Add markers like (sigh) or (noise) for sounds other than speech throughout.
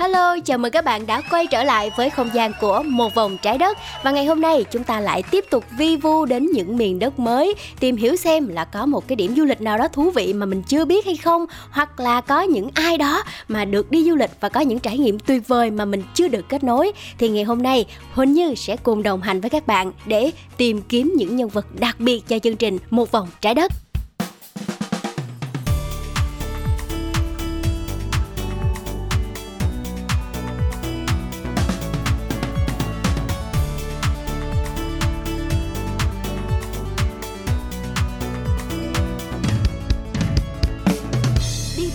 Hello, chào mừng các bạn đã quay trở lại với không gian của một vòng trái đất. Và ngày hôm nay chúng ta lại tiếp tục vi vu đến những miền đất mới Tìm hiểu xem là có một cái điểm du lịch nào đó thú vị mà mình chưa biết hay không Hoặc là có những ai đó mà được đi du lịch và có những trải nghiệm tuyệt vời mà mình chưa được kết nối. Thì ngày hôm nay Huỳnh Như sẽ cùng đồng hành với các bạn để tìm kiếm những nhân vật đặc biệt cho chương trình Một vòng trái đất.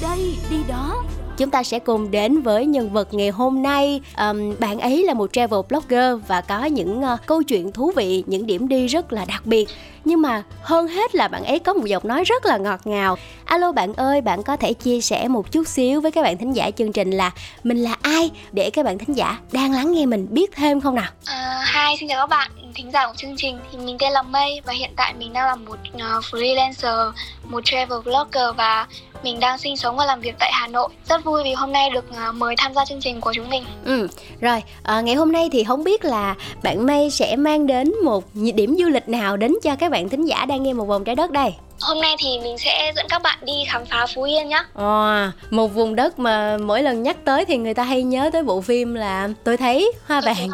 Đây, đi đó Chúng ta sẽ cùng đến với nhân vật ngày hôm nay. um, bạn ấy là một travel blogger và có những uh, câu chuyện thú vị, những điểm đi rất là đặc biệt. Nhưng mà hơn hết là bạn ấy có một giọng nói rất là ngọt ngào. Alo bạn ơi, bạn có thể chia sẻ một chút xíu với các bạn thính giả chương trình là mình là ai để các bạn thính giả đang lắng nghe mình biết thêm không nào? À, hi, xin chào các bạn thính giả của chương trình. Thì mình tên là Mây và hiện tại mình đang là một uh, freelancer, một travel blogger và mình đang sinh sống và làm việc tại Hà Nội. Rất vui vì hôm nay được uh, mời tham gia chương trình của chúng mình. Ừ, rồi ờ, ngày hôm nay thì không biết là bạn May sẽ mang đến một điểm du lịch nào đến cho các bạn bạn thính giả đang nghe một vòng trái đất đây? Hôm nay thì mình sẽ dẫn các bạn đi khám phá Phú Yên nhé. Ồ, một vùng đất mà mỗi lần nhắc tới thì người ta hay nhớ tới bộ phim là tôi thấy hoa vàng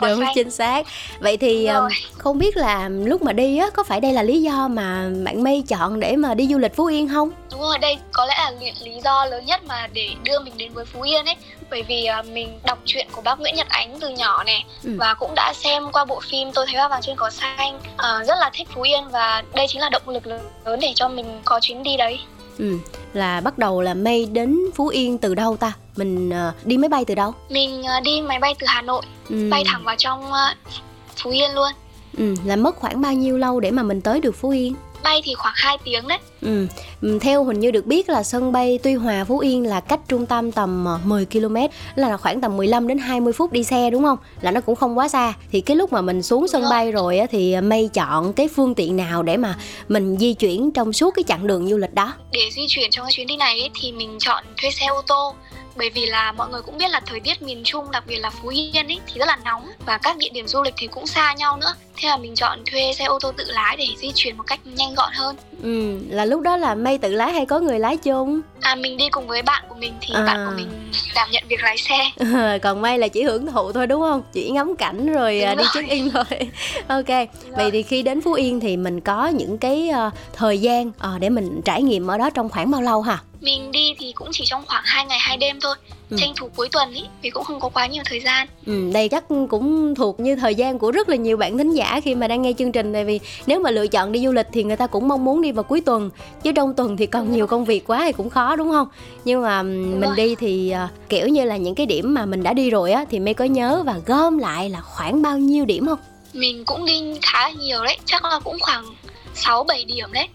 đúng xanh. chính xác vậy thì rồi. um, không biết là lúc mà đi á có phải đây là lý do mà bạn May chọn để mà đi du lịch Phú Yên không Đúng rồi, đây có lẽ là lý, do lớn nhất mà để đưa mình đến với Phú Yên ấy Bởi vì uh, mình đọc truyện của bác Nguyễn Nhật Ánh từ nhỏ này Ừ. Và cũng đã xem qua bộ phim Tôi thấy hoa vàng trên cỏ xanh uh, Rất là thích Phú Yên và đây chính là động lực lớn lớn để cho mình có chuyến đi đấy. Ừ là bắt đầu là May đến Phú Yên từ đâu ta? Mình ờ, đi máy bay từ đâu? Mình uh, đi máy bay từ Hà Nội, ừ. bay thẳng vào trong uh, Phú Yên luôn. Ừ là mất khoảng bao nhiêu lâu để mà mình tới được Phú Yên Bay thì khoảng 2 tiếng đấy Ừ. ừ, theo Huỳnh Như được biết là sân bay Tuy Hòa Phú Yên là cách trung tâm tầm ờ, 10 km là khoảng tầm 15 đến 20 phút đi xe đúng không? Là nó cũng không quá xa. Thì cái lúc mà mình xuống sân bay rồi á thì May chọn cái phương tiện nào để mà mình di chuyển trong suốt cái chặng đường du lịch đó? Để di chuyển trong cái chuyến đi này ấy, thì mình chọn thuê xe ô tô bởi vì là mọi người cũng biết là thời tiết miền Trung đặc biệt là Phú Yên ấy thì rất là nóng và các địa điểm du lịch thì cũng xa nhau nữa thế là mình chọn thuê xe ô tô tự lái để di chuyển một cách nhanh gọn hơn Ừ, là lúc đó là May tự lái hay có người lái chung? à mình đi cùng với bạn của mình thì À. bạn của mình đảm nhận việc lái xe (laughs) Còn May là chỉ hưởng thụ thôi đúng không? Chỉ ngắm cảnh rồi Đúng à, đi rồi. check in thôi. (laughs) ok. Vậy thì khi đến Phú Yên thì mình có những cái ờ, thời gian ờ, để mình trải nghiệm ở đó trong khoảng bao lâu hả? mình đi thì cũng chỉ trong khoảng 2 ngày hai đêm thôi Ừ. tranh thủ cuối tuần ý vì cũng không có quá nhiều thời gian Ừ, đây chắc cũng thuộc như thời gian của rất là nhiều bạn thính giả khi mà đang nghe chương trình. Tại vì nếu mà lựa chọn đi du lịch thì người ta cũng mong muốn đi vào cuối tuần. Chứ trong tuần thì còn nhiều công việc quá thì cũng khó đúng không? Nhưng mà mình rồi. đi thì à, kiểu như là những cái điểm mà mình đã đi rồi á thì mới có nhớ và gom lại là khoảng bao nhiêu điểm không? Mình cũng đi khá là nhiều đấy. Chắc là cũng khoảng 6 7 điểm đấy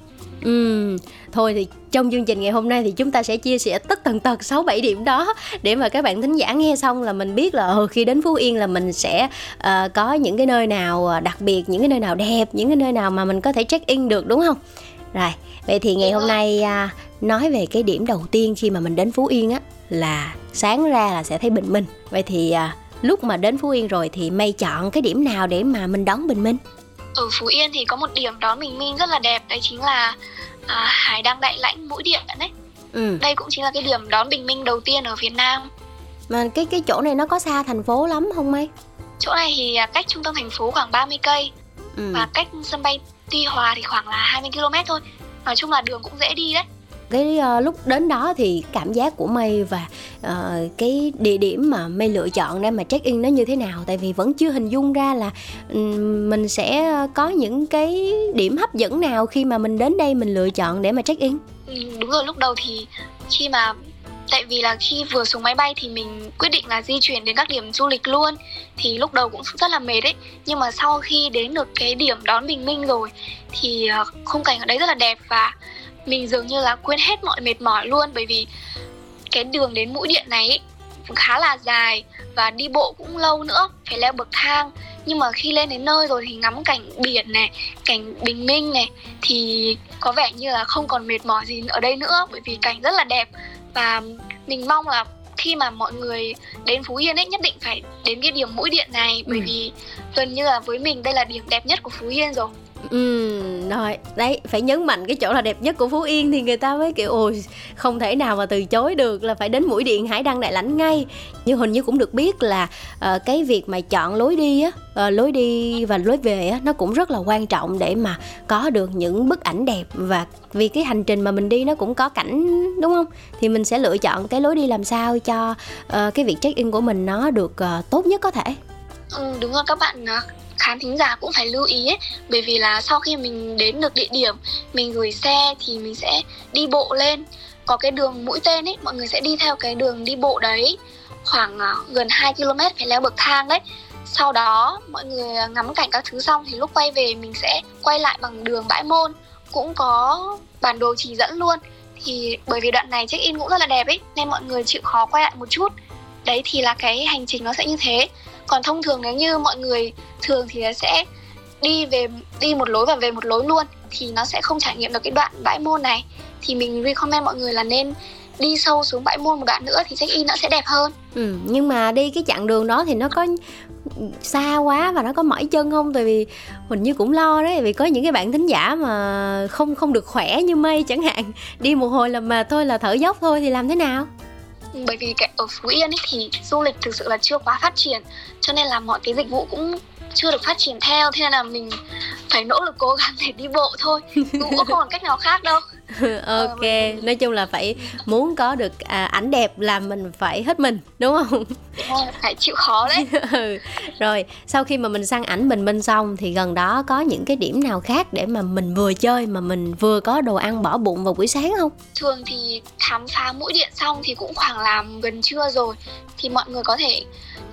Ừ, thôi thì trong chương trình ngày hôm nay thì chúng ta sẽ chia sẻ tất tần tật 6 7 điểm đó để mà các bạn thính giả nghe xong là mình biết là ừ, khi đến Phú Yên là mình sẽ uh, có những cái nơi nào ờ, đặc biệt, những cái nơi nào đẹp, những cái nơi nào mà mình có thể check in được đúng không? Rồi, vậy thì ngày hôm nay uh, nói về cái điểm đầu tiên khi mà mình đến Phú Yên á là sáng ra là sẽ thấy bình minh. Vậy thì uh, lúc mà đến Phú Yên rồi thì May chọn cái điểm nào để mà mình đón bình minh? Ở Phú Yên thì có một điểm đón bình minh rất là đẹp đấy chính là à, hải đăng đại lãnh mũi điện đấy Ừ. đây cũng chính là cái điểm đón bình minh đầu tiên ở Việt Nam Mà cái cái chỗ này nó có xa thành phố lắm không May? chỗ này thì à, cách trung tâm thành phố khoảng 30 cây Ừ. và cách sân bay Tuy Hòa thì khoảng là 20 km thôi nói chung là đường cũng dễ đi đấy cái uh, lúc đến đó thì cảm giác của mây và uh, cái địa điểm mà mây lựa chọn để mà check in nó như thế nào? Tại vì vẫn chưa hình dung ra là um, mình sẽ có những cái điểm hấp dẫn nào khi mà mình đến đây mình lựa chọn để mà check in. Ừ, đúng rồi lúc đầu thì khi mà tại vì là khi vừa xuống máy bay thì mình quyết định là di chuyển đến các điểm du lịch luôn thì lúc đầu cũng rất là mệt đấy nhưng mà sau khi đến được cái điểm đón bình minh rồi thì ờ, khung cảnh ở đấy rất là đẹp và mình dường như là quên hết mọi mệt mỏi luôn bởi vì cái đường đến mũi điện này ấy, khá là dài và đi bộ cũng lâu nữa phải leo bậc thang. Nhưng mà khi lên đến nơi rồi thì ngắm cảnh biển này cảnh bình minh này thì có vẻ như là không còn mệt mỏi gì ở đây nữa bởi vì cảnh rất là đẹp. Và mình mong là khi mà mọi người đến Phú Yên ấy nhất định phải đến cái điểm mũi điện này bởi Ừ. vì gần như là với mình đây là điểm đẹp nhất của Phú Yên rồi Ừ, rồi. Đấy phải nhấn mạnh cái chỗ là đẹp nhất của Phú Yên thì người ta mới kiểu ôi không thể nào mà từ chối được là phải đến mũi điện Hải Đăng Đại Lãnh ngay. Như hình như cũng được biết là uh, cái việc mà chọn lối đi á uh, lối đi và lối về á nó cũng rất là quan trọng để mà có được những bức ảnh đẹp và vì cái hành trình mà mình đi nó cũng có cảnh đúng không? Thì mình sẽ lựa chọn cái lối đi làm sao cho uh, cái việc check in của mình nó được uh, tốt nhất có thể. Ừ, đúng rồi các bạn khán thính giả cũng phải lưu ý ấy. Bởi vì là sau khi mình đến được địa điểm, mình gửi xe thì mình sẽ đi bộ lên. Có cái đường mũi tên ấy, mọi người sẽ đi theo cái đường đi bộ đấy khoảng à, gần 2 km phải leo bậc thang đấy. Sau đó mọi người à, ngắm cảnh các thứ xong thì lúc quay về mình sẽ quay lại bằng đường bãi môn. Cũng có bản đồ chỉ dẫn luôn. Thì bởi vì đoạn này check in cũng rất là đẹp ấy, nên mọi người chịu khó quay lại một chút. Đấy thì là cái hành trình nó sẽ như thế còn thông thường nếu như mọi người thường thì sẽ đi về đi một lối và về một lối luôn thì nó sẽ không trải nghiệm được cái đoạn bãi môn này thì mình recommend mọi người là nên đi sâu xuống bãi môn một đoạn nữa thì check in nó sẽ đẹp hơn Ừ, nhưng mà đi cái chặng đường đó thì nó có xa quá và nó có mỏi chân không? Tại vì mình như cũng lo đấy, vì có những cái bạn thính giả mà không không được khỏe như mây chẳng hạn, đi một hồi là mà thôi là thở dốc thôi thì làm thế nào? Bởi vì cái ở Phú Yên ấy thì du lịch thực sự là chưa quá phát triển, cho nên là mọi cái dịch vụ cũng chưa được phát triển theo thế nên là mình phải nỗ lực cố gắng để đi bộ thôi (laughs) cũng không còn cách nào khác đâu (laughs) ok, nói chung là phải muốn có được à, ảnh đẹp là mình phải hết mình, đúng không? phải chịu khó đấy (laughs) Ừ. Rồi, sau khi mà mình săn ảnh bình minh xong thì gần đó có những cái điểm nào khác để mà mình vừa chơi mà mình vừa có đồ ăn bỏ bụng vào buổi sáng không? thường thì khám phá mũi điện xong thì cũng khoảng làm gần trưa rồi thì mọi người có thể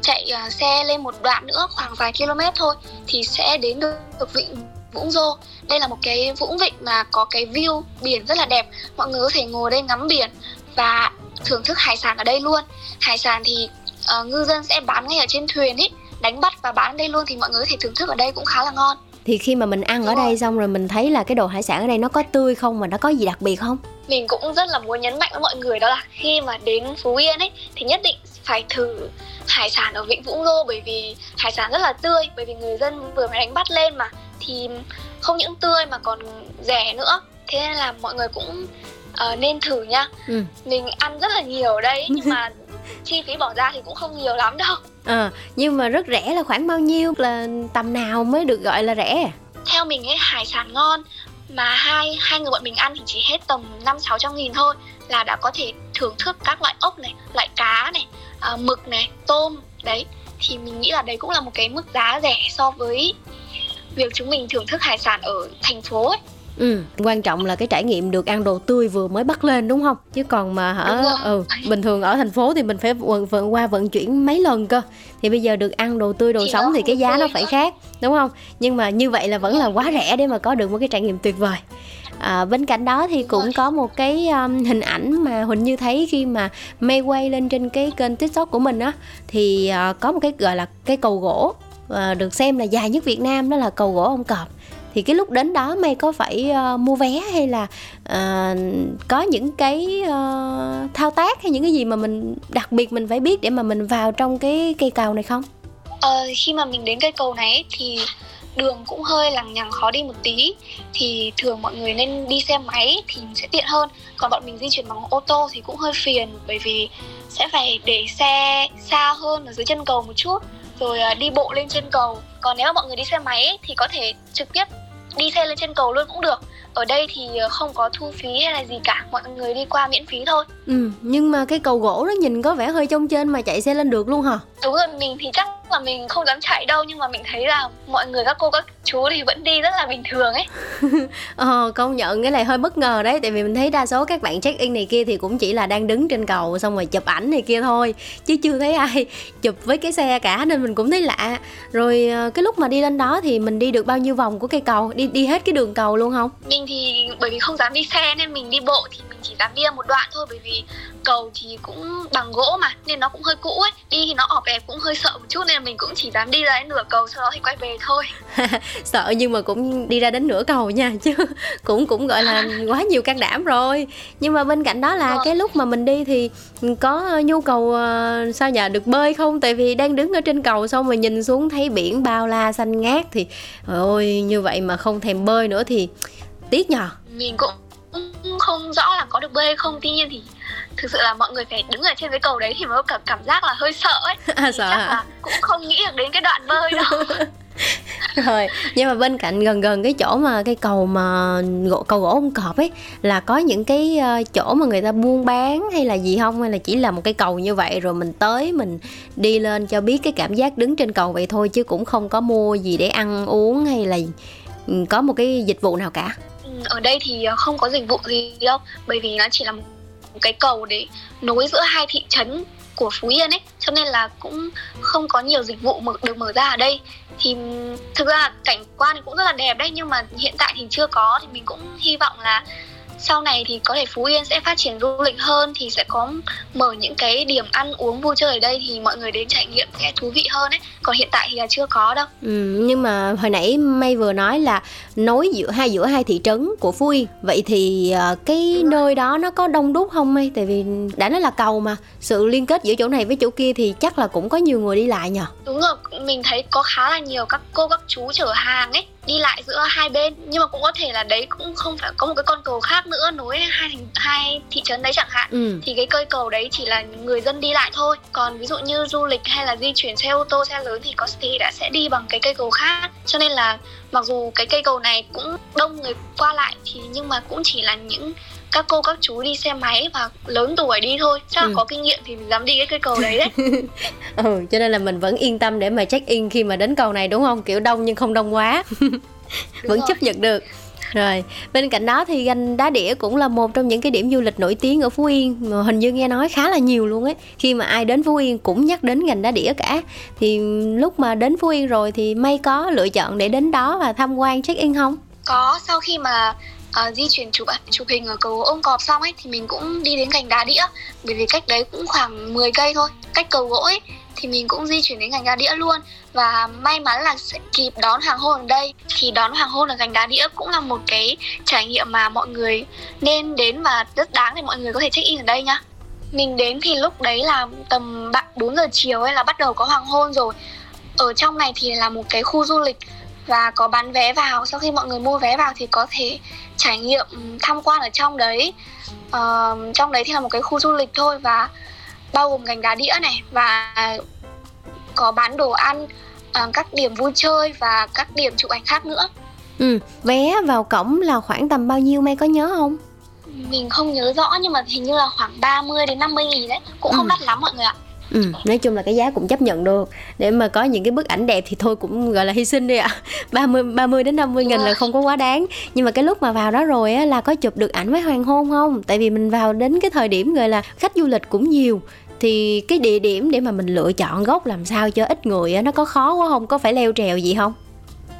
chạy à, xe lên một đoạn nữa khoảng vài km thôi thì sẽ đến được, được vịnh Vũng Rô. Đây là một cái vũng vịnh mà có cái view biển rất là đẹp. Mọi người có thể ngồi đây ngắm biển và thưởng thức hải sản ở đây luôn. Hải sản thì ờ, ngư dân sẽ bán ngay ở trên thuyền ấy đánh bắt và bán ở đây luôn thì mọi người có thể thưởng thức ở đây cũng khá là ngon. Thì khi mà mình ăn ở đây xong rồi mình thấy là cái đồ hải sản ở đây nó có tươi không và nó có gì đặc biệt không? Mình cũng rất là muốn nhấn mạnh với mọi người đó là khi mà đến Phú Yên ấy thì nhất định phải thử hải sản ở Vịnh Vũng Rô bởi vì hải sản rất là tươi bởi vì người dân vừa mới đánh bắt lên mà thì không những tươi mà còn rẻ nữa. Thế nên là mọi người cũng ờ, nên thử nha. Ừ. mình ăn rất là nhiều ở đây nhưng mà (laughs) chi phí bỏ ra thì cũng không nhiều lắm đâu. Ờ nhưng mà rất rẻ là khoảng bao nhiêu? Là tầm nào mới được gọi là rẻ? Theo mình ấy hải sản ngon mà hai hai người bọn mình ăn thì chỉ hết tầm năm sáu trăm nghìn thôi là đã có thể thưởng thức các loại ốc này loại cá này à, mực này tôm đấy. Thì mình nghĩ là đấy cũng là một cái mức giá rẻ so với việc chúng mình thưởng thức hải sản ở thành phố ấy. Ừ quan trọng là cái trải nghiệm được ăn đồ tươi vừa mới bắt lên đúng không? Chứ còn mà hả? Ừ bình thường ở thành phố thì mình phải vận, vận qua vận chuyển mấy lần cơ. Thì bây giờ được ăn đồ tươi đồ Thì sống thì cái giá nó phải nữa. khác đúng không? Nhưng mà như vậy là vẫn là quá rẻ để mà có được một cái trải nghiệm tuyệt vời À, bên cạnh đó thì cũng có một cái um, hình ảnh mà Huỳnh Như thấy khi mà May quay lên trên cái kênh TikTok của mình á thì à, có một cái gọi là cái cầu gỗ à, được xem là dài nhất Việt Nam đó là cầu gỗ ông cọp thì cái lúc đến đó May có phải ờ, mua vé hay là ờ, có những cái ờ, thao tác hay những cái gì mà mình đặc biệt mình phải biết để mà mình vào trong cái cây cầu này không? Ờ, khi mà mình đến cây cầu này thì đường cũng hơi lằng nhằng khó đi một tí thì thường mọi người nên đi xe máy thì sẽ tiện hơn. Còn bọn mình di chuyển bằng ô tô thì cũng hơi phiền bởi vì sẽ phải để xe xa hơn ở dưới chân cầu một chút rồi à, đi bộ lên trên cầu. Còn nếu mà mọi người đi xe máy thì có thể trực tiếp đi xe lên trên cầu luôn cũng được. Ở đây thì ờ, không có thu phí hay là gì cả mọi người đi qua miễn phí thôi. Ừ, nhưng mà cái cầu gỗ đó nhìn có vẻ hơi trông trên mà chạy xe lên được luôn hả? đúng rồi mình thì chắc là mình không dám chạy đâu nhưng mà mình thấy là mọi người các cô các chú thì vẫn đi rất là bình thường ấy. (laughs) Ờ công nhận cái này hơi bất ngờ đấy tại vì mình thấy đa số các bạn check in này kia thì cũng chỉ là đang đứng trên cầu xong rồi chụp ảnh này kia thôi chứ chưa thấy ai (laughs) chụp với cái xe cả nên mình cũng thấy lạ. Rồi ờ, cái lúc mà đi lên đó thì mình đi được bao nhiêu vòng của cây cầu? Đi đi hết cái đường cầu luôn không? Mình thì bởi vì không dám đi xe nên mình đi bộ thì mình chỉ dám đi một đoạn thôi bởi vì cầu thì cũng bằng gỗ mà nên nó cũng hơi cũ ấy. Đi thì nó ọp ẹp cũng hơi sợ một chút nên là mình cũng chỉ dám đi ra đến nửa cầu sau đó thì quay về thôi. (laughs) Sợ nhưng mà cũng đi ra đến nửa cầu nha chứ (laughs) cũng cũng gọi là (laughs) quá nhiều can đảm rồi. Nhưng mà bên cạnh đó là Vâng. cái lúc mà mình đi thì có nhu cầu ờ, sao nhờ được bơi không? Tại vì đang đứng ở trên cầu xong rồi nhìn xuống thấy biển bao la xanh ngát thì ơi như vậy mà không thèm bơi nữa thì tiếc nhờ. Mình cũng không rõ là có được bơi không tuy nhiên thì thực sự là mọi người phải đứng ở trên cái cầu đấy thì mới có cảm, cảm giác là hơi sợ ấy. (laughs) À, thì sợ chắc hả? là cũng không nghĩ được đến cái đoạn bơi đâu. (laughs) Rồi nhưng mà bên cạnh gần gần cái chỗ mà cái cầu mà gỗ, cầu gỗ ông cọp ấy là có những cái ờ, chỗ mà người ta buôn bán hay là gì không? Hay là chỉ là một cái cầu như vậy rồi mình tới mình đi lên cho biết cái cảm giác đứng trên cầu vậy thôi chứ cũng không có mua gì để ăn uống hay là ừ, có một cái dịch vụ nào cả? Ừ, ở đây thì không có dịch vụ gì đâu bởi vì nó chỉ là một cái cầu để nối giữa hai thị trấn của Phú Yên ấy. Cho nên là cũng không có nhiều dịch vụ mở- được mở ra ở đây. Thì thực ra cảnh quan thì cũng rất là đẹp đấy, nhưng mà hiện tại thì chưa có. Thì mình cũng hy vọng là sau này thì có thể Phú Yên sẽ phát triển du lịch hơn thì sẽ có mở những cái điểm ăn uống vui chơi ở đây thì mọi người đến trải nghiệm sẽ thú vị hơn ấy. Còn hiện tại thì là chưa có đâu. Ừ, nhưng mà hồi nãy May vừa nói là nối giữa hai giữa hai thị trấn của Phú Yên. Vậy thì ờ, cái nơi đó nó có đông đúc không May? Tại vì đã nói là cầu mà sự liên kết giữa chỗ này với chỗ kia thì chắc là cũng có nhiều người đi lại nhờ. Đúng rồi, mình thấy có khá là nhiều các cô các chú chở hàng ấy đi lại giữa hai bên. Nhưng mà cũng có thể là đấy cũng không phải có một cái con cầu khác nữa nối hai thành hai thị trấn đấy chẳng hạn. Ừ. Thì cái cây cầu đấy chỉ là người dân đi lại thôi. Còn ví dụ như du lịch hay là di chuyển xe ô tô xe lớn thì có thể đã sẽ đi bằng cái cây cầu khác. Cho nên là mặc dù cái cây cầu này cũng đông người qua lại thì nhưng mà cũng chỉ là những các cô các chú đi xe máy và lớn tuổi đi thôi. Chắc là Ừ. có kinh nghiệm thì mình dám đi cái cây cầu đấy đấy? (laughs) Ừ cho nên là mình vẫn yên tâm để mà check in khi mà đến cầu này đúng không? Kiểu đông nhưng không đông quá. (laughs) Vẫn rồi. chấp nhận được. Rồi bên cạnh đó thì gành đá đĩa cũng là một trong những cái điểm du lịch nổi tiếng ở phú yên mà hình như nghe nói khá là nhiều luôn ấy. Khi mà ai đến phú yên cũng nhắc đến gành đá đĩa cả. Thì lúc mà đến phú yên rồi thì may có lựa chọn để đến đó và tham quan check in không? Có, sau khi mà uh, di chuyển chụp chụp hình ở cầu ôm cọp xong ấy thì mình cũng đi đến gành đá đĩa. Bởi vì cách đấy cũng khoảng 10 cây thôi. Cách cầu gỗ ấy thì mình cũng di chuyển đến gành đá đĩa luôn. Và may mắn là sẽ kịp đón hoàng hôn ở đây. Thì đón hoàng hôn ở gành đá đĩa cũng là một cái trải nghiệm mà mọi người nên đến và rất đáng để mọi người có thể check in ở đây nhá. Mình đến thì lúc đấy là tầm 4 giờ chiều ấy là bắt đầu có hoàng hôn rồi. Ở trong này thì là một cái khu du lịch và có bán vé vào. Sau khi mọi người mua vé vào thì có thể trải nghiệm ừm, tham quan ở trong đấy. Ờ, trong đấy thì là một cái khu du lịch thôi và bao gồm gành đá đĩa này và có bán đồ ăn ờ, các điểm vui chơi và các điểm chụp ảnh khác nữa. Ừ vé vào cổng là khoảng tầm bao nhiêu may có nhớ không? Mình không nhớ rõ nhưng mà hình như là khoảng 30 đến 50 nghìn đấy. Cũng không Ừ. đắt lắm mọi người ạ Ừ, nói chung là cái giá cũng chấp nhận được để mà có những cái bức ảnh đẹp thì thôi cũng gọi là hy sinh đi ạ. (laughs) 30 30 đến 50 nghìn là không có quá đáng. Nhưng mà cái lúc mà vào đó rồi á là có chụp được ảnh với hoàng hôn không? Tại vì mình vào đến cái thời điểm gọi là khách du lịch cũng nhiều thì cái địa điểm để mà mình lựa chọn gốc làm sao cho ít người á nó có khó quá không? Có phải leo trèo gì không?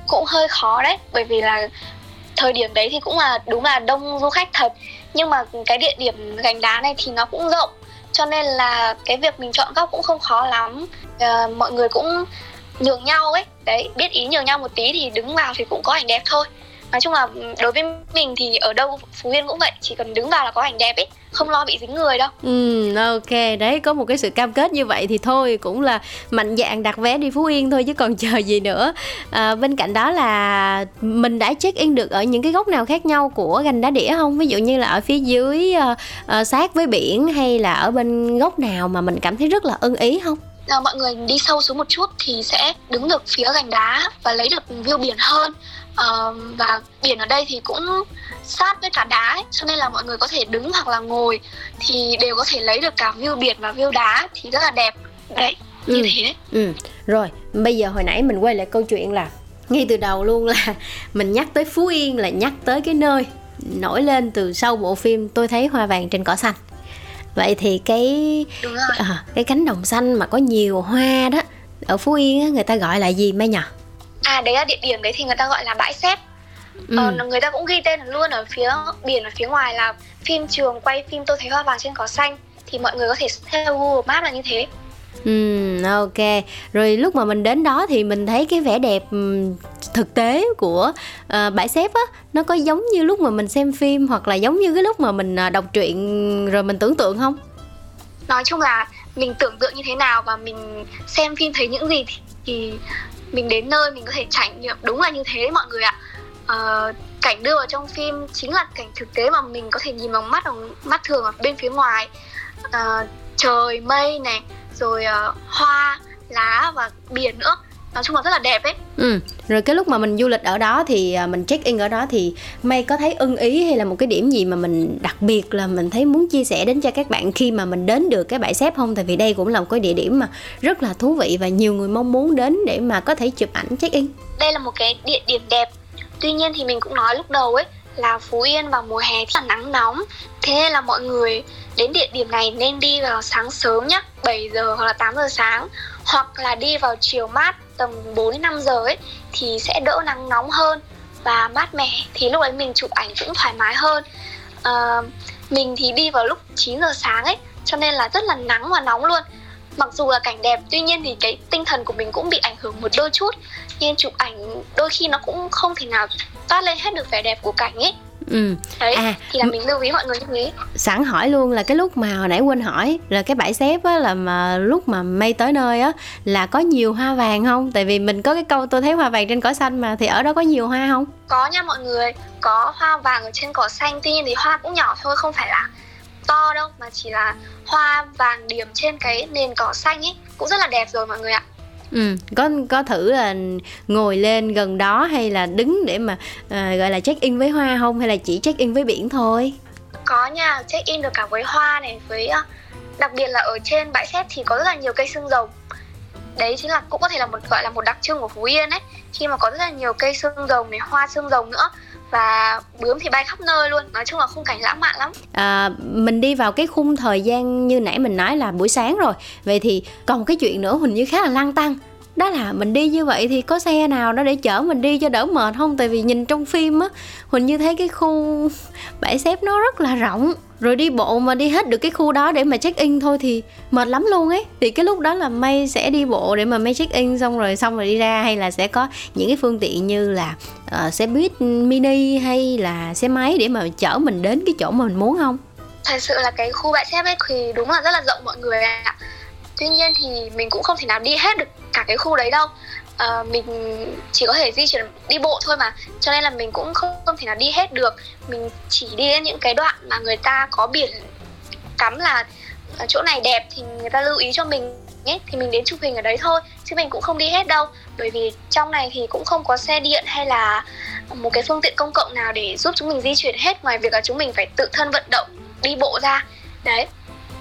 cũng hơi khó đấy bởi vì là thời điểm đấy thì cũng là đúng là đông du khách thật nhưng mà cái địa điểm gành đá này thì nó cũng rộng cho nên là cái việc mình chọn góc cũng không khó lắm. À, mọi người cũng nhường nhau ấy. Đấy biết ý nhường nhau một tí thì đứng vào thì cũng có ảnh đẹp thôi nói chung là đối với mình thì ở đâu phú yên cũng vậy chỉ cần đứng vào là có ảnh đẹp ấy không lo bị dính người đâu Ừ, ok, đấy có một cái sự cam kết như vậy thì thôi cũng là mạnh dạn đặt vé đi Phú Yên thôi chứ còn (laughs) chờ gì nữa. À, bên cạnh đó là mình đã check in được ở những cái góc nào khác nhau của gành đá đĩa không? Ví dụ như là ở phía dưới ờ, ờ, sát với biển hay là ở bên góc nào mà mình cảm thấy rất là ưng ý không? là mọi người đi sâu xuống một chút thì sẽ đứng được phía gành đá và lấy được view biển hơn Ờ, và biển ở đây thì cũng sát với cả đá ấy, cho nên là mọi người có thể đứng hoặc là ngồi thì đều có thể lấy được cả view biển và view đá thì rất là đẹp. Đấy như Ừ. thế. Ừ, rồi bây giờ hồi nãy mình quay lại câu chuyện là ngay từ đầu luôn là (laughs) mình nhắc tới Phú Yên là nhắc tới cái nơi nổi lên từ sau bộ phim tôi thấy hoa vàng trên cỏ xanh. Vậy thì cái à, cái cánh đồng xanh mà có nhiều hoa đó ở Phú Yên á, người ta gọi là gì mấy nhở à đấy là địa điểm đấy thì người ta gọi là bãi xếp ừ. ờ, người ta cũng ghi tên luôn ở phía biển ở phía ngoài là phim trường quay phim tôi thấy hoa vàng trên cỏ xanh thì mọi người có thể theo Google Maps là như thế Ừ, ok. Rồi lúc mà mình đến đó thì mình thấy cái vẻ đẹp ừm, thực tế của ờ, bãi xếp á, nó có giống như lúc mà mình xem phim hoặc là giống như cái lúc mà mình ờ, đọc truyện rồi mình tưởng tượng không? nói chung là mình tưởng tượng như thế nào và mình xem phim thấy những gì thì, thì mình đến nơi mình có thể trải nghiệm đúng là như thế đấy mọi người ạ. Ờ, cảnh đưa vào trong phim chính là cảnh thực tế mà mình có thể nhìn bằng mắt bằng mắt thường ở bên phía ngoài. Ờ, trời mây này rồi uh, hoa lá và biển nữa nói chung là rất là đẹp ấy Ừ, rồi cái lúc mà mình du lịch ở đó thì à, mình check in ở đó thì May có thấy ưng ý hay là một cái điểm gì mà mình đặc biệt là mình thấy muốn chia sẻ đến cho các bạn khi mà mình đến được cái bãi xếp không? Tại vì đây cũng là một cái địa điểm mà rất là thú vị và nhiều người mong muốn đến để mà có thể chụp ảnh check in. đây là một cái địa điểm đẹp tuy nhiên thì mình cũng nói lúc đầu ấy là phú yên vào mùa hè rất là nắng nóng thế nên là mọi người đến địa điểm này nên đi vào sáng sớm nhá 7 giờ hoặc là 8 giờ sáng. Hoặc là đi vào chiều mát tầm 4 đến 5 giờ ấy thì sẽ đỡ nắng nóng hơn và mát mẻ. Thì lúc ấy mình chụp ảnh cũng thoải mái hơn. À, mình thì đi vào lúc 9 giờ sáng ấy cho nên là rất là nắng và nóng luôn. Mặc dù là cảnh đẹp tuy nhiên thì cái tinh thần của mình cũng bị ảnh hưởng một đôi chút. Nên chụp ảnh đôi khi nó cũng không thể nào toát lên hết được vẻ đẹp của cảnh ấy. Ừ, đấy À, thì là mình lưu ý mọi người như thế sẵn hỏi luôn là cái lúc mà hồi nãy quên hỏi là cái bãi xếp á là mà lúc mà May tới nơi á là có nhiều hoa vàng không? Tại vì mình có cái câu tôi thấy hoa vàng trên cỏ xanh mà thì ở đó có nhiều hoa không? có nha mọi người có hoa vàng ở trên cỏ xanh tuy nhiên thì hoa cũng nhỏ thôi không phải là to đâu mà chỉ là hoa vàng điểm trên cái nền cỏ xanh ấy cũng rất là đẹp rồi mọi người ạ Ừ, có có thử là ngồi lên gần đó hay là đứng để mà à, gọi là check in với hoa không hay là chỉ check in với biển thôi? có nha check in được cả với hoa này với ờ, đặc biệt là ở trên bãi xếp thì có rất là nhiều cây xương rồng đấy chính là cũng có thể là một gọi là một đặc trưng của phú yên ấy. Khi mà có rất là nhiều cây xương rồng này hoa xương rồng nữa và bướm thì bay khắp nơi luôn. Nói chung là khung cảnh lãng mạn lắm. À, mình đi vào cái khung thời gian như nãy mình nói là buổi sáng rồi. Vậy thì còn một cái chuyện nữa hình như khá là lăng tăng đó là mình đi như vậy thì có xe nào đó để chở mình đi cho đỡ mệt không? Tại vì nhìn trong phim á huỳnh như thấy cái khu (laughs) bãi xếp nó rất là rộng. Rồi đi bộ mà đi hết được cái khu đó để mà check in thôi thì mệt lắm luôn ấy. Thì cái lúc đó là may sẽ đi bộ để mà may check in xong rồi xong rồi đi ra hay là sẽ có những cái phương tiện như là uh, xe buýt mini hay là xe máy để mà chở mình đến cái chỗ mà mình muốn không? Thật sự là cái khu bãi xếp ấy thì đúng là rất là rộng mọi người ạ tuy nhiên thì mình cũng không thể nào đi hết được cả cái khu đấy đâu. Ờ, mình chỉ có thể di chuyển đi bộ thôi mà. Cho nên là mình cũng không, không thể nào đi hết được. Mình chỉ đi đến những cái đoạn mà người ta có biển cắm là ở chỗ này đẹp thì người ta lưu ý cho mình ấy thì mình đến chụp hình ở đấy thôi chứ mình cũng không đi hết đâu. Bởi vì trong này thì cũng không có xe điện hay là một cái phương tiện công cộng nào để giúp chúng mình di chuyển hết ngoài việc là chúng mình phải tự thân vận động đi bộ ra. Đấy.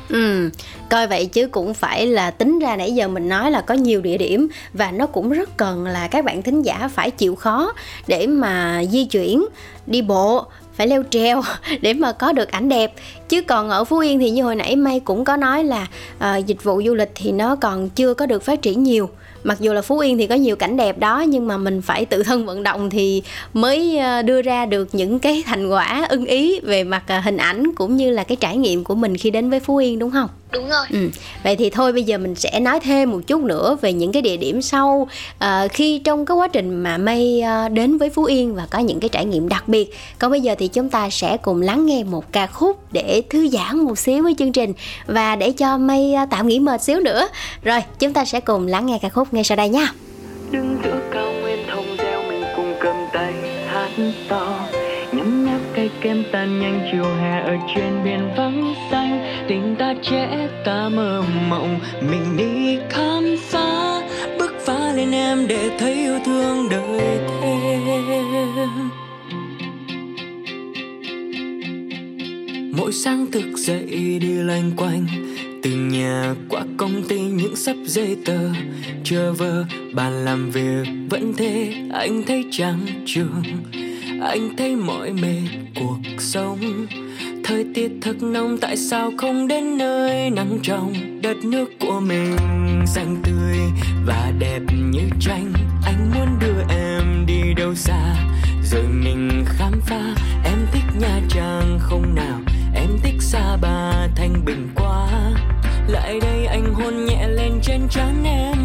Ừ, coi vậy chứ cũng phải là tính ra nãy giờ mình nói là có nhiều địa điểm và nó cũng rất cần là các bạn thính giả phải chịu khó để mà di chuyển, đi bộ, phải leo treo (laughs) để mà có được ảnh đẹp. Chứ còn ở Phú Yên thì như hồi nãy May cũng có nói là à, dịch vụ du lịch thì nó còn chưa có được phát triển nhiều. Mặc dù là Phú Yên thì có nhiều cảnh đẹp đó, nhưng mà mình phải tự thân vận động thì mới ờ, đưa ra được những cái thành quả ưng ý về mặt ờ, hình ảnh cũng như là cái trải nghiệm của mình khi đến với Phú Yên, đúng không? Đúng rồi Ừ. Vậy thì thôi bây giờ mình sẽ nói thêm một chút nữa về những cái địa điểm sau à, khi trong cái quá trình mà May à, đến với Phú Yên và có những cái trải nghiệm đặc biệt. Còn bây giờ thì chúng ta sẽ cùng lắng nghe một ca khúc để thư giãn một xíu với chương trình và để cho May à, tạm nghỉ mệt xíu nữa. Rồi chúng ta sẽ cùng lắng nghe ca khúc ngay sau đây nha. đứng giữa cao nguyên thông reo mình cùng cầm tay hát to cây kem tan nhanh chiều hè ở trên biển vắng xanh. Tình ta trẻ ta mơ mộng, mình đi khám phá. Bước phá lên em để thấy yêu thương đời thêm. Mỗi sáng thức dậy đi loanh quanh, từ nhà qua công ty những sắp giấy tờ. Chờ vờ bàn làm việc vẫn thế, anh thấy chán trường anh thấy mỏi mệt cuộc sống. Thời tiết thật nóng, tại sao không đến nơi nắng trong? Đất nước của mình xanh tươi và đẹp như tranh. Anh muốn đưa em đi đâu xa? Rồi mình khám phá. Em thích nha trang không nào? Em thích xa ba thanh bình quá. Lại đây anh hôn nhẹ lên trên trán em.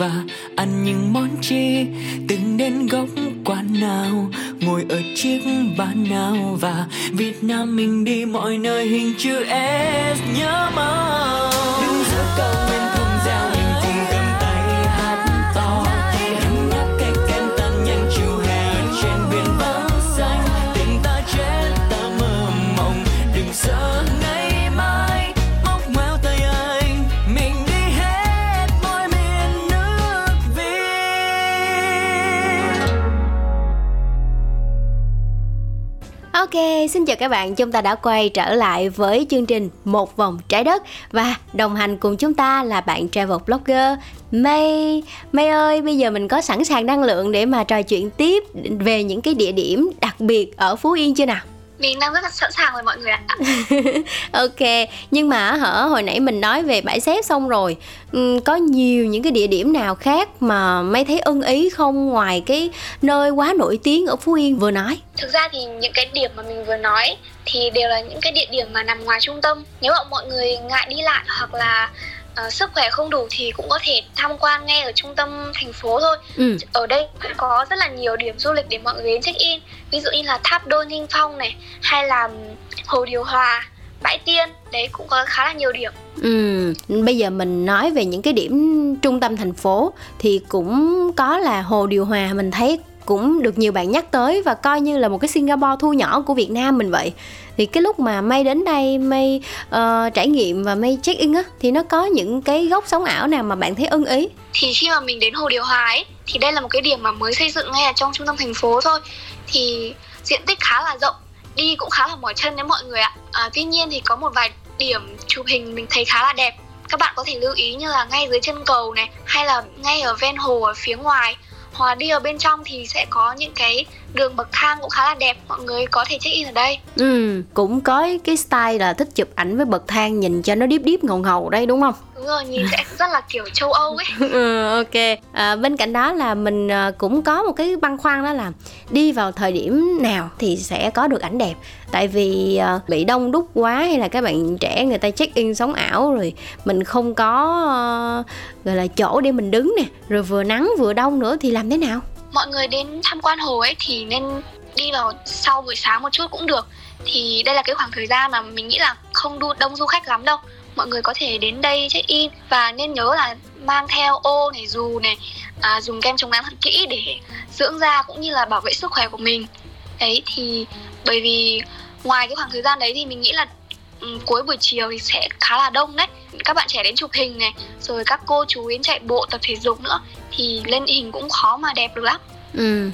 Và ăn những món chi. Từng đến góc quán nào, ngồi ở chiếc bàn nào. Và Việt Nam mình đi mọi nơi, hình chữ S nhớ mong đừng giữ cầu Ok, xin chào các bạn, chúng ta đã quay trở lại với chương trình Một vòng trái đất và đồng hành cùng chúng ta là bạn travel blogger May. May ơi, bây giờ mình có sẵn sàng năng lượng để mà trò chuyện tiếp về những cái địa điểm đặc biệt ở Phú Yên chưa nào? Mình đang rất là sẵn sàng rồi mọi người ạ (laughs) ok, nhưng mà hở hồi nãy mình nói về bãi xếp xong rồi có nhiều những cái địa điểm nào khác mà May thấy ưng ý không ngoài cái nơi quá nổi tiếng ở Phú Yên vừa nói? thực ra thì những cái điểm mà mình vừa nói thì đều là những cái địa điểm mà nằm ngoài trung tâm nếu mà mọi người ngại đi lại hoặc là ờ, sức khỏe không đủ thì cũng có thể tham quan ngay ở trung tâm thành phố thôi. Ừ. ở đây cũng có rất là nhiều điểm du lịch để mọi người đến check in. Ví dụ như là tháp đôi ninh phong này hay là hồ điều hòa bãi tiên đấy cũng có khá là nhiều điểm. Ừ, bây giờ mình nói về những cái điểm trung tâm thành phố thì cũng có là Hồ Điều Hòa mình thấy cũng được nhiều bạn nhắc tới và coi như là một cái Singapore thu nhỏ của Việt Nam mình vậy. Thì cái lúc mà May đến đây May uh, trải nghiệm và May check in á thì nó có những cái góc sống ảo nào mà bạn thấy ưng ý? thì khi mà mình đến hồ điều hòa ấy thì đây là một cái điểm mà mới xây dựng ngay ở trong trung tâm thành phố thôi thì diện tích khá là rộng đi cũng khá là mỏi chân đấy mọi người ạ à, tuy nhiên thì có một vài điểm chụp hình mình thấy khá là đẹp các bạn có thể lưu ý như là ngay dưới chân cầu này hay là ngay ở ven hồ ở phía ngoài là đi ở bên trong thì sẽ có những cái đường bậc thang cũng khá là đẹp mọi người có thể check in ở đây Ừ, cũng có cái style là thích chụp ảnh với bậc thang nhìn cho nó điếp điếp ngầu ngầu đây đúng không? đúng rồi nhìn sẽ (laughs) rất là kiểu châu âu ấy (laughs) ừ, ok. À, bên cạnh đó là mình à, cũng có một cái băn khoăn đó là đi vào thời điểm nào thì sẽ có được ảnh đẹp. Tại vì à, bị đông đúc quá hay là các bạn trẻ người ta check in sống ảo rồi mình không có gọi là chỗ để mình đứng nè, rồi vừa nắng vừa đông nữa thì làm thế nào? mọi người đến tham quan hồ ấy thì nên đi vào sau buổi sáng một chút cũng được. Thì đây là cái khoảng thời gian mà mình nghĩ là không đu đông du khách lắm đâu. Mọi người có thể đến đây check in và nên nhớ là mang theo ô này dù này à, dùng kem chống nắng thật kỹ để dưỡng da cũng như là bảo vệ sức khỏe của mình. Đấy thì bởi vì ngoài cái khoảng thời gian đấy thì mình nghĩ là cuối buổi chiều thì sẽ khá là đông đấy các bạn trẻ đến chụp hình này rồi các cô chú đến chạy bộ tập thể dục nữa thì lên hình cũng khó mà đẹp được lắm Ừ,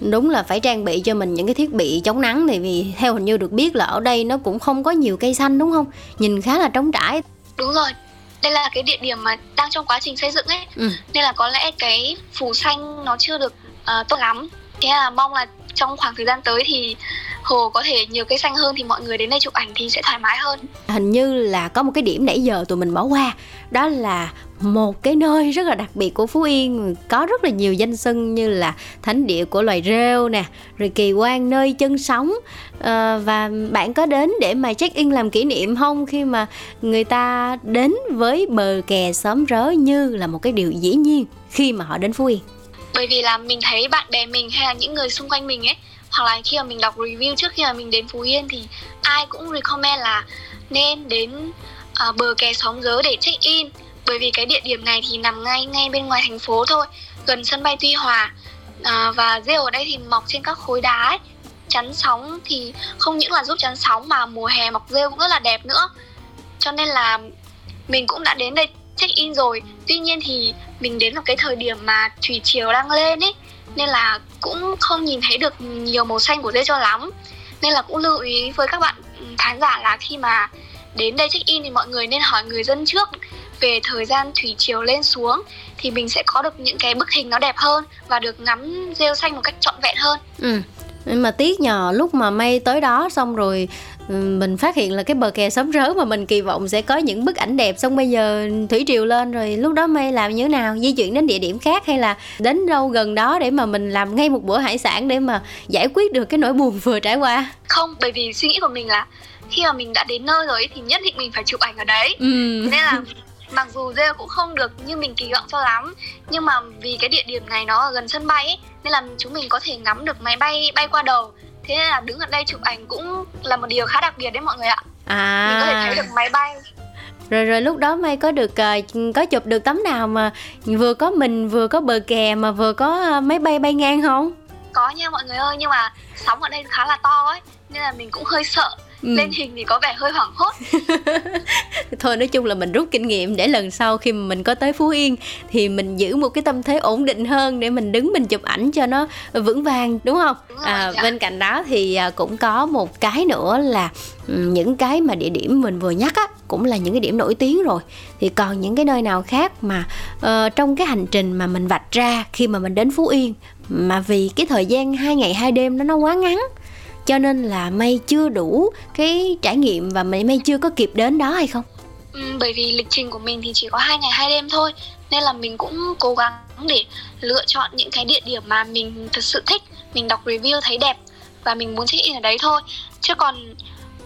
đúng là phải trang bị cho mình những cái thiết bị chống nắng này vì theo hình như được biết là ở đây nó cũng không có nhiều cây xanh đúng không? Nhìn khá là trống trải. đúng rồi đây là cái địa điểm mà đang trong quá trình xây dựng ấy Ừ. nên là có lẽ cái phủ xanh nó chưa được ờ, tốt lắm thế là mong là trong khoảng thời gian tới thì hồ có thể nhiều cây xanh hơn thì mọi người đến đây chụp ảnh thì sẽ thoải mái hơn. Hình như là có một cái điểm nãy giờ tụi mình bỏ qua đó là một cái nơi rất là đặc biệt của Phú Yên có rất là nhiều danh xưng như là thánh địa của loài rêu nè rồi kỳ quan nơi chân sóng. Ờ, và bạn có đến để mà check in làm kỷ niệm không khi mà người ta đến với bờ kè xóm rớ như là một cái điều dĩ nhiên khi mà họ đến Phú Yên? Bởi vì là mình thấy bạn bè mình hay là những người xung quanh mình ấy hoặc là khi mà mình đọc review trước khi mà mình đến Phú Yên thì ai cũng recommend là nên đến à, bờ kè xóm dớ để check in. Bởi vì cái địa điểm này thì nằm ngay ngay bên ngoài thành phố thôi gần sân bay Tuy Hòa. À, và rêu ở đây thì mọc trên các khối đá ấy. chắn sóng thì không những là giúp chắn sóng mà mùa hè mọc rêu cũng rất là đẹp nữa. Cho nên là mình cũng đã đến đây check in rồi. Tuy nhiên thì mình đến vào cái thời điểm mà thủy triều đang lên ấy nên là cũng không nhìn thấy được nhiều màu xanh của dê cho lắm nên là cũng lưu ý với các bạn khán giả là khi mà đến đây check in thì mọi người nên hỏi người dân trước về thời gian thủy chiều lên xuống thì mình sẽ có được những cái bức hình nó đẹp hơn và được ngắm rêu xanh một cách trọn vẹn hơn Ừ. Nhưng mà tiếc nhờ lúc mà May tới đó xong rồi mình phát hiện là cái bờ kè sớm rớ mà mình kỳ vọng sẽ có những bức ảnh đẹp. Xong bây giờ thủy triều lên rồi lúc đó May làm như thế nào? Di chuyển đến địa điểm khác hay là đến đâu gần đó để mà mình làm ngay một bữa hải sản để mà giải quyết được cái nỗi buồn vừa trải qua? Không bởi vì suy nghĩ của mình là khi mà mình đã đến nơi rồi thì nhất định mình phải chụp ảnh ở đấy. Ừ. nên là mặc dù rêu cũng không được như mình kỳ vọng cho lắm nhưng mà vì cái địa điểm này nó ở gần sân bay ấy nên là chúng mình có thể ngắm được máy bay bay qua đầu thế nên là đứng ở đây chụp ảnh cũng là một điều khá đặc biệt đấy mọi người ạ. Mình có thể thấy à được máy bay. Rồi rồi lúc đó May có được ờ, có chụp được tấm nào mà vừa có mình vừa có bờ kè mà vừa có ờ, máy bay bay ngang không? Có nha mọi người ơi nhưng mà sóng ở đây khá là to ấy nên là mình cũng hơi sợ Ừ. lên hình thì có vẻ hơi hoảng hốt (laughs) thôi nói chung là mình rút kinh nghiệm để lần sau khi mà mình có tới Phú Yên thì mình giữ một cái tâm thế ổn định hơn để mình đứng mình chụp ảnh cho nó vững vàng đúng không? Đúng rồi, À, dạ. bên cạnh đó thì à, cũng có một cái nữa là những cái mà địa điểm mình vừa nhắc á cũng là những cái điểm nổi tiếng rồi thì còn những cái nơi nào khác mà ờ, trong cái hành trình mà mình vạch ra khi mà mình đến Phú Yên mà vì cái thời gian hai ngày hai đêm đó nó quá ngắn cho nên là May chưa đủ cái trải nghiệm và May May chưa có kịp đến đó hay không? Ừ, bởi vì lịch trình của mình thì chỉ có hai ngày hai đêm thôi. Nên là mình cũng cố gắng để lựa chọn những cái địa điểm mà mình thật sự thích. Mình đọc review thấy đẹp và mình muốn check in ở đấy thôi. Chứ còn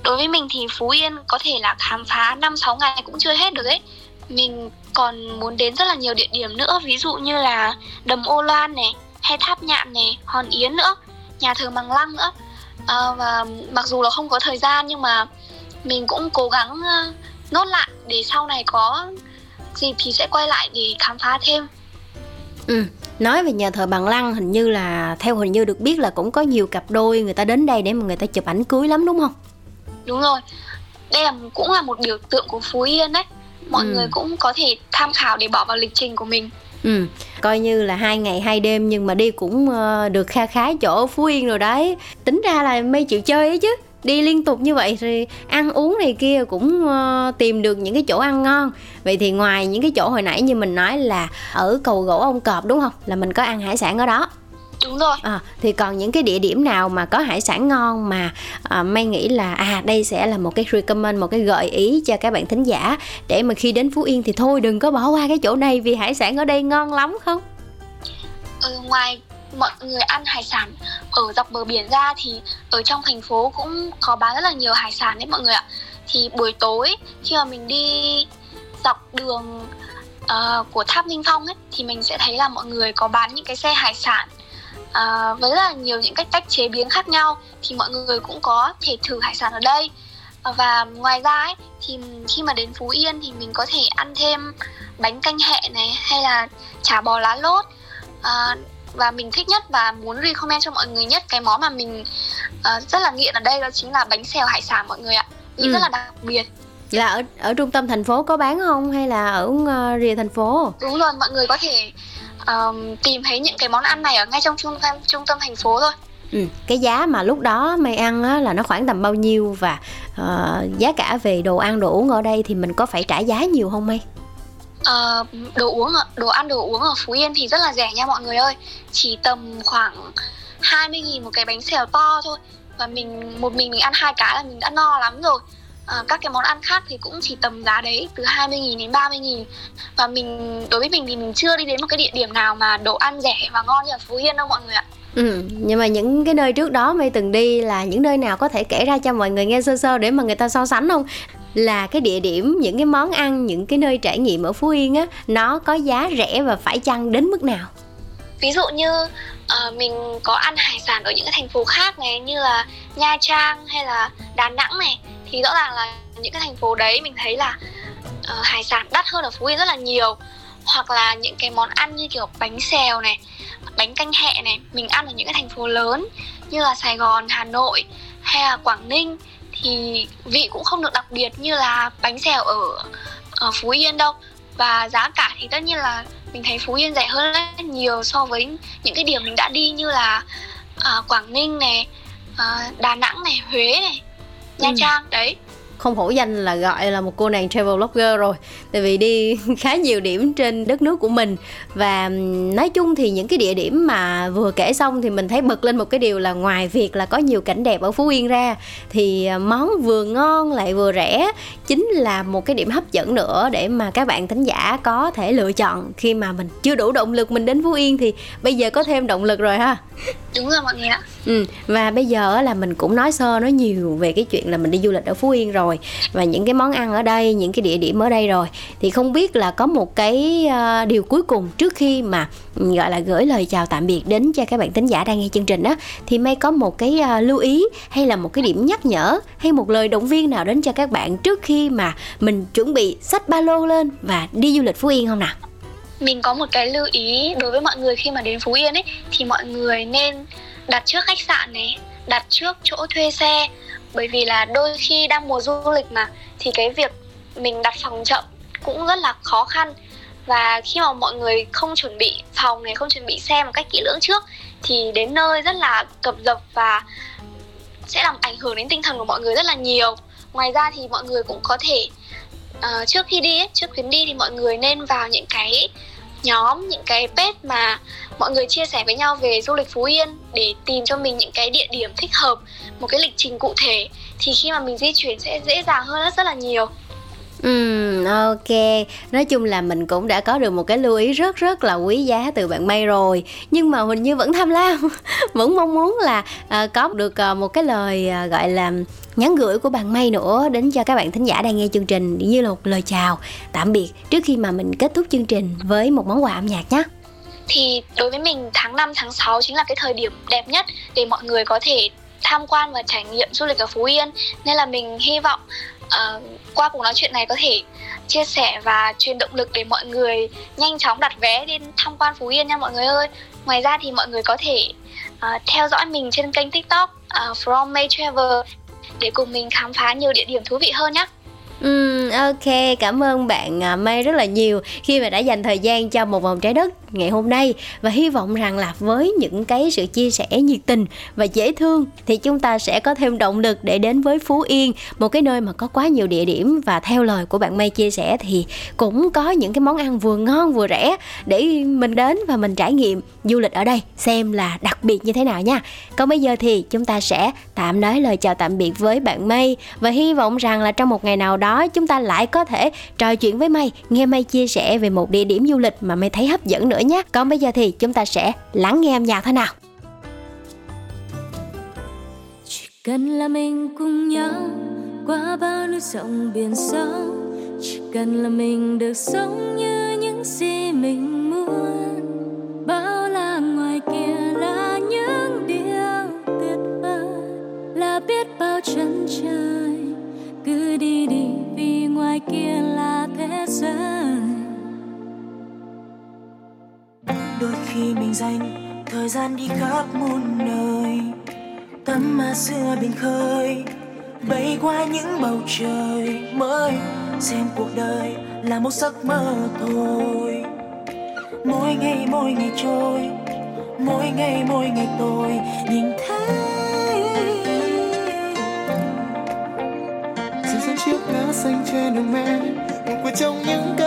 đối với mình thì Phú Yên có thể là khám phá 5-6 ngày cũng chưa hết được ấy. Mình còn muốn đến rất là nhiều địa điểm nữa. Ví dụ như là đầm ô loan này hay tháp nhạn này hòn yến nữa nhà thờ bằng lăng nữa à, và mặc dù là không có thời gian nhưng mà mình cũng cố gắng ờ, nốt lại để sau này có dịp thì sẽ quay lại để khám phá thêm Ừ, nói về nhà thờ Bằng Lăng hình như là theo hình như được biết là cũng có nhiều cặp đôi người ta đến đây để mà người ta chụp ảnh cưới lắm đúng không? đúng rồi đây là cũng là một biểu tượng của phú yên đấy mọi Ừ. người cũng có thể tham khảo để bỏ vào lịch trình của mình Ừ, coi như là hai ngày hai đêm nhưng mà đi cũng ờ, được kha khá chỗ Phú Yên rồi đấy. Tính ra là mây chịu chơi ấy chứ. đi liên tục như vậy thì ăn uống này kia cũng uh, tìm được những cái chỗ ăn ngon vậy thì ngoài những cái chỗ hồi nãy như mình nói là ở cầu gỗ ông cọp đúng không là mình có ăn hải sản ở đó đúng rồi. À, thì còn những cái địa điểm nào mà có hải sản ngon mà à, may nghĩ là à đây sẽ là một cái recommend một cái gợi ý cho các bạn thính giả để mà khi đến phú yên thì thôi đừng có bỏ qua cái chỗ này vì hải sản ở đây ngon lắm không? Ừ, ngoài mọi người ăn hải sản ở dọc bờ biển ra thì ở trong thành phố cũng có bán rất là nhiều hải sản đấy mọi người ạ. Thì buổi tối khi mà mình đi dọc đường uh, của tháp Ninh Phong ấy thì mình sẽ thấy là mọi người có bán những cái xe hải sản uh, với rất là nhiều những cách cách chế biến khác nhau thì mọi người cũng có thể thử hải sản ở đây. Uh, và ngoài ra ấy thì khi mà đến Phú Yên thì mình có thể ăn thêm bánh canh hẹ này hay là chả bò lá lốt. Uh, và mình thích nhất và muốn recommend cho mọi người nhất cái món mà mình uh, rất là nghiện ở đây đó chính là bánh xèo hải sản mọi người ạ. Ừ. rất là đặc biệt. Là ở ở trung tâm thành phố có bán không? Hay là ở uh, rìa thành phố? Đúng rồi mọi người có thể um, tìm thấy những cái món ăn này ở ngay trong trung tâm trung tâm thành phố thôi. Ừ, cái giá mà lúc đó mày ăn á, là nó khoảng tầm bao nhiêu và uh, giá cả về đồ ăn đồ uống ở đây thì mình có phải trả giá nhiều không mày? Uh, đồ uống đồ ăn đồ uống ở Phú Yên thì rất là rẻ nha mọi người ơi. Chỉ tầm khoảng 20 nghìn một cái bánh xèo to thôi. Và mình một mình mình ăn hai cái là mình đã no lắm rồi à, các cái món ăn khác thì cũng chỉ tầm giá đấy từ 20 nghìn đến 30 nghìn và mình đối với mình thì mình chưa đi đến một cái địa điểm nào mà đồ ăn rẻ và ngon như ở Phú Yên đâu mọi người ạ Ừ, nhưng mà những cái nơi trước đó mày từng đi là những nơi nào có thể kể ra cho mọi người nghe sơ sơ để mà người ta so sánh không? Là cái địa điểm, những cái món ăn, những cái nơi trải nghiệm ở Phú Yên á, nó có giá rẻ và phải chăng đến mức nào? Ví dụ như uh, mình có ăn hải sản ở những cái thành phố khác này như là Nha Trang hay là Đà Nẵng này thì rõ ràng là những cái thành phố đấy mình thấy là uh, hải sản đắt hơn ở Phú Yên rất là nhiều. Hoặc là những cái món ăn như kiểu bánh xèo này bánh canh hẹ này mình ăn ở những cái thành phố lớn như là Sài Gòn, Hà Nội hay là Quảng Ninh thì vị cũng không được đặc biệt như là bánh xèo ở, ở Phú Yên đâu và giá cả thì tất nhiên là mình thấy Phú Yên rẻ hơn rất nhiều so với những cái điểm mình đã đi như là uh, Quảng Ninh này, uh, Đà Nẵng này, Huế này, Nha ừ. Trang đấy không hổ danh là gọi là một cô nàng travel blogger rồi. Tại vì đi (laughs) khá nhiều điểm trên đất nước của mình. Và nói chung thì những cái địa điểm mà vừa kể xong thì mình thấy bật lên một cái điều là ngoài việc là có nhiều cảnh đẹp ở phú yên ra thì à, món vừa ngon lại vừa rẻ chính là một cái điểm hấp dẫn nữa để mà các bạn thính giả có thể lựa chọn. Khi mà mình chưa đủ động lực mình đến phú yên thì bây giờ có thêm động lực rồi ha. Đúng rồi mọi người ạ. Ừ và bây giờ là mình cũng nói sơ nói nhiều về cái chuyện là mình đi du lịch ở phú yên rồi và những cái món ăn ở đây những cái địa điểm ở đây rồi. Thì không biết là có một cái uh, điều cuối cùng trước khi mà ừ, gọi là gửi lời chào tạm biệt đến cho các bạn thính giả đang nghe chương trình á thì may có một cái uh, lưu ý hay là một cái điểm nhắc nhở hay một lời động viên nào đến cho các bạn trước khi mà mình chuẩn bị sách ba lô lên và đi du lịch phú yên không nào? Mình có một cái lưu ý đối với mọi người khi mà đến Phú Yên ấy thì mọi người nên đặt trước khách sạn này, đặt trước chỗ thuê xe bởi vì là đôi khi đang mùa du lịch mà thì cái việc mình đặt phòng chậm cũng rất là khó khăn. Và khi mà mọi người không chuẩn bị phòng này không chuẩn bị xe một cách kỹ lưỡng trước thì đến nơi rất là cập dập và sẽ làm ảnh hưởng đến tinh thần của mọi người rất là nhiều. Ngoài ra thì mọi người cũng có thể uh, trước khi đi ấy, trước chuyến đi thì mọi người nên vào những cái nhóm những cái page mà mọi người chia sẻ với nhau về du lịch Phú Yên để tìm cho mình những cái địa điểm thích hợp một cái lịch trình cụ thể thì khi mà mình di chuyển sẽ dễ dàng hơn rất, rất là nhiều. Ừ, ok. Nói chung là mình cũng đã có được một cái lưu ý rất rất là quý giá từ bạn May rồi. Nhưng mà hình Như vẫn tham lam, (laughs) vẫn mong muốn là uh, có được uh, một cái lời uh, gọi là nhắn gửi của bạn May nữa đến cho các bạn thính giả đang nghe chương trình như là một lời chào tạm biệt trước khi mà mình kết thúc chương trình với một món quà âm nhạc nhé. Thì đối với mình tháng 5 tháng 6 chính là cái thời điểm đẹp nhất để mọi người có thể tham quan và trải nghiệm du lịch ở Phú Yên nên là mình hy vọng uh, qua cuộc nói chuyện này có thể chia sẻ và truyền động lực để mọi người nhanh chóng đặt vé đi tham quan Phú Yên nha mọi người ơi. Ngoài ra thì mọi người có thể uh, theo dõi mình trên kênh TikTok uh, From May Travel để cùng mình khám phá nhiều địa điểm thú vị hơn nhé. Ừ, ok, cảm ơn bạn à, May rất là nhiều khi mà đã dành thời gian cho một vòng trái đất ngày hôm nay và hy vọng rằng là với những cái sự chia sẻ nhiệt tình và dễ thương thì chúng ta sẽ có thêm động lực để đến với Phú Yên, một cái nơi mà có quá nhiều địa điểm và theo lời của bạn May chia sẻ thì cũng có những cái món ăn vừa ngon vừa rẻ để mình đến và mình trải nghiệm du lịch ở đây xem là đặc biệt như thế nào nha. Còn bây giờ thì chúng ta sẽ tạm nói lời chào tạm biệt với bạn May và hy vọng rằng là trong một ngày nào đó đó chúng ta lại có thể trò chuyện với May, nghe May chia sẻ về một địa điểm du lịch mà May thấy hấp dẫn nữa nhé. Còn bây giờ thì chúng ta sẽ lắng nghe âm nhạc thôi nào. chỉ cần là mình cùng nhau qua bao núi sông biển sâu chỉ cần là mình được sống như những gì mình là đôi khi mình dành thời gian đi khắp muôn nơi, tắm ma xưa biển khơi, bay qua những bầu trời mới, xem cuộc đời là một giấc mơ thôi. Mỗi ngày mỗi ngày trôi, mỗi ngày mỗi ngày tôi nhìn thấy. Dừng dưng chiếc lá xanh trên đường mẹ 总应该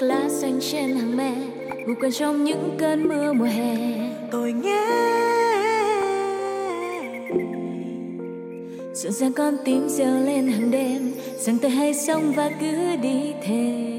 chiếc lá xanh trên hàng me ngủ quên trong những cơn mưa mùa hè. Tôi nhé dịu dàng con tim reo lên hàng đêm rằng tôi hãy sống và cứ đi theo